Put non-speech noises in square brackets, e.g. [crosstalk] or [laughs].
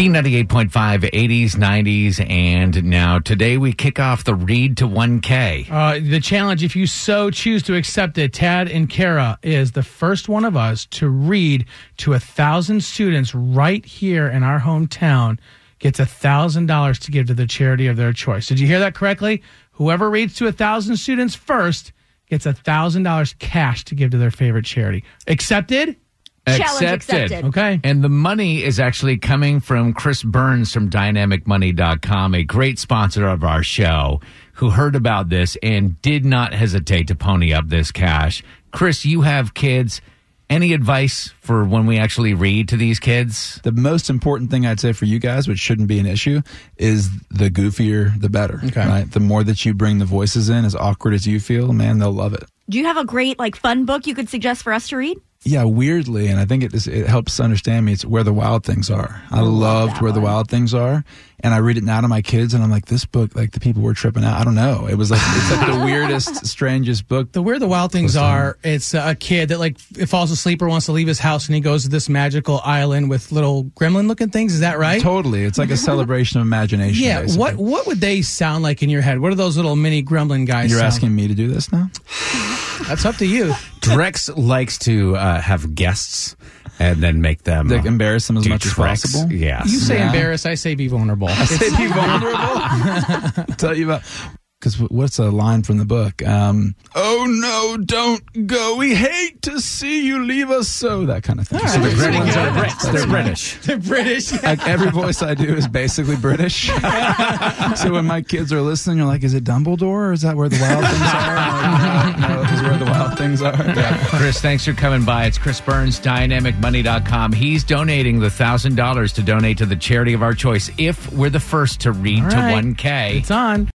B98.5, 80s, 90s, and now today we kick off the Read to 1K. Uh, the challenge, if you so choose to accept it, Tad and Kara is the first one of us to read to a thousand students right here in our hometown. Gets a thousand dollars to give to the charity of their choice. Did you hear that correctly? Whoever reads to a thousand students first gets a thousand dollars cash to give to their favorite charity. Accepted? Challenge accepted. Okay. And the money is actually coming from Chris Burns from dynamicmoney.com, a great sponsor of our show, who heard about this and did not hesitate to pony up this cash. Chris, you have kids. Any advice for when we actually read to these kids? The most important thing I'd say for you guys, which shouldn't be an issue, is the goofier, the better. Okay. Right? The more that you bring the voices in, as awkward as you feel, man, they'll love it. Do you have a great, like, fun book you could suggest for us to read? Yeah, weirdly, and I think it is, it helps understand me. It's where the wild things are. I, love loved that where the wild things are, and I read it now to my kids, and I'm like, this book, like the people were tripping out. I don't know. It was like it's like the [laughs] weirdest, strangest book. The where the wild things are, it's a kid that like falls asleep or wants to leave his house, and he goes to this magical island with little gremlin looking things. Is that right? Totally, it's like a [laughs] celebration of imagination. Yeah. basically. What what would they sound like in your head? What are those little mini gremlin guys? You're sound asking me to do this now? [sighs] [laughs] like? That's up to you. Drex likes to uh, have guests and then make them Like embarrass them as do much as tricks. possible. Yes. You say Yeah. embarrass, I say be vulnerable. I Say be vulnerable. [laughs] [laughs] Tell you about because what's a line from the book? Um, oh no, don't go. We hate to see you leave us so. That kind of thing. So They're, the British. Brits- They're Brits. They're British. They're [laughs] British. like every voice I do is basically British. [laughs] so when my kids are listening, you're like, "Is it Dumbledore or is that where the wild things are?" I'm like, no, no, this is where the wild things are. Chris, thanks for coming by. It's Chris Burns, dynamicmoney.com. He's donating the $1,000 to donate to the charity of our choice if we're the first to read All to right. 1K. It's on.